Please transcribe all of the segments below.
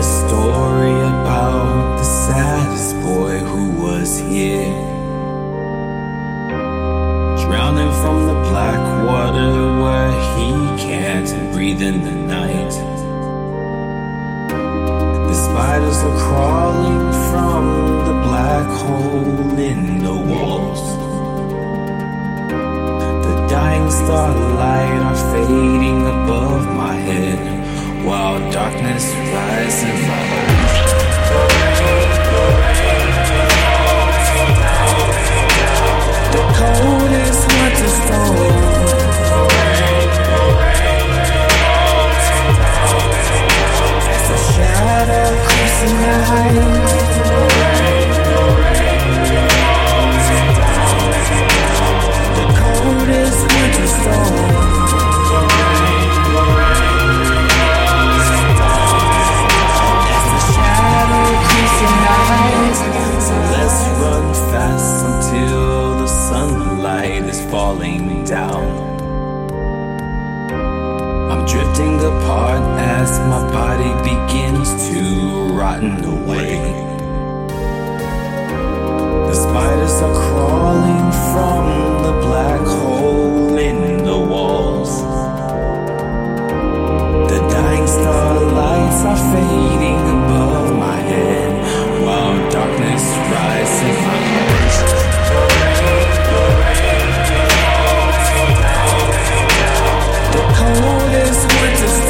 a story about the saddest boy who was here. Drowning from the black water where he can't breathe in the night. The spiders are crawling from the black hole in the walls. The dying starlight are fading above my head while darkness rises. drifting apart as my body begins to rotten away. The spiders coldest winter's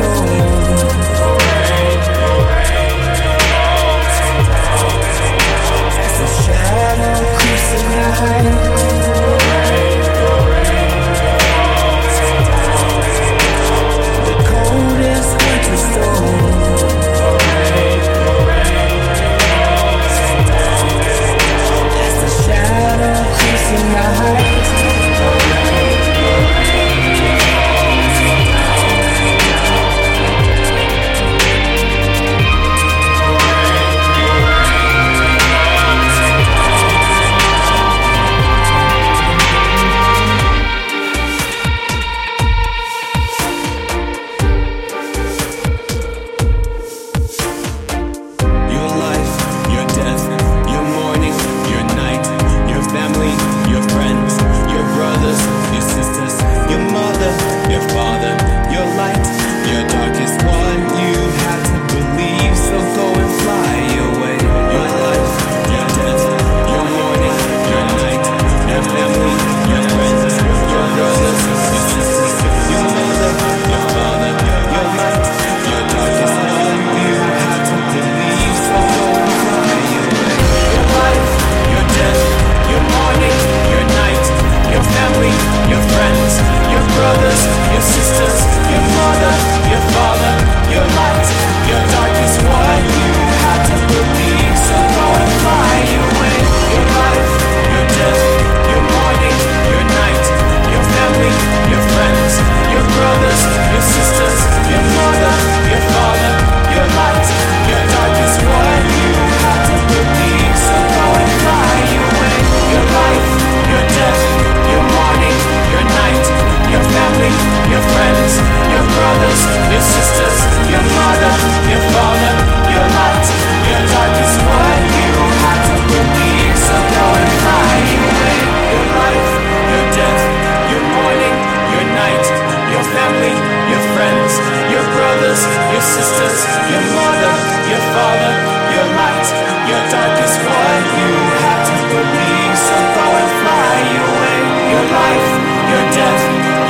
sisters, your mother, your father, your light, your darkest void. You had to believe, so go and fly away. Your life, your death,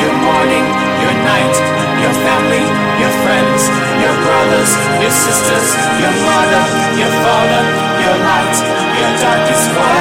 your morning, your night, your family, your friends, your brothers, your sisters, your mother, your father, your light, your darkest void.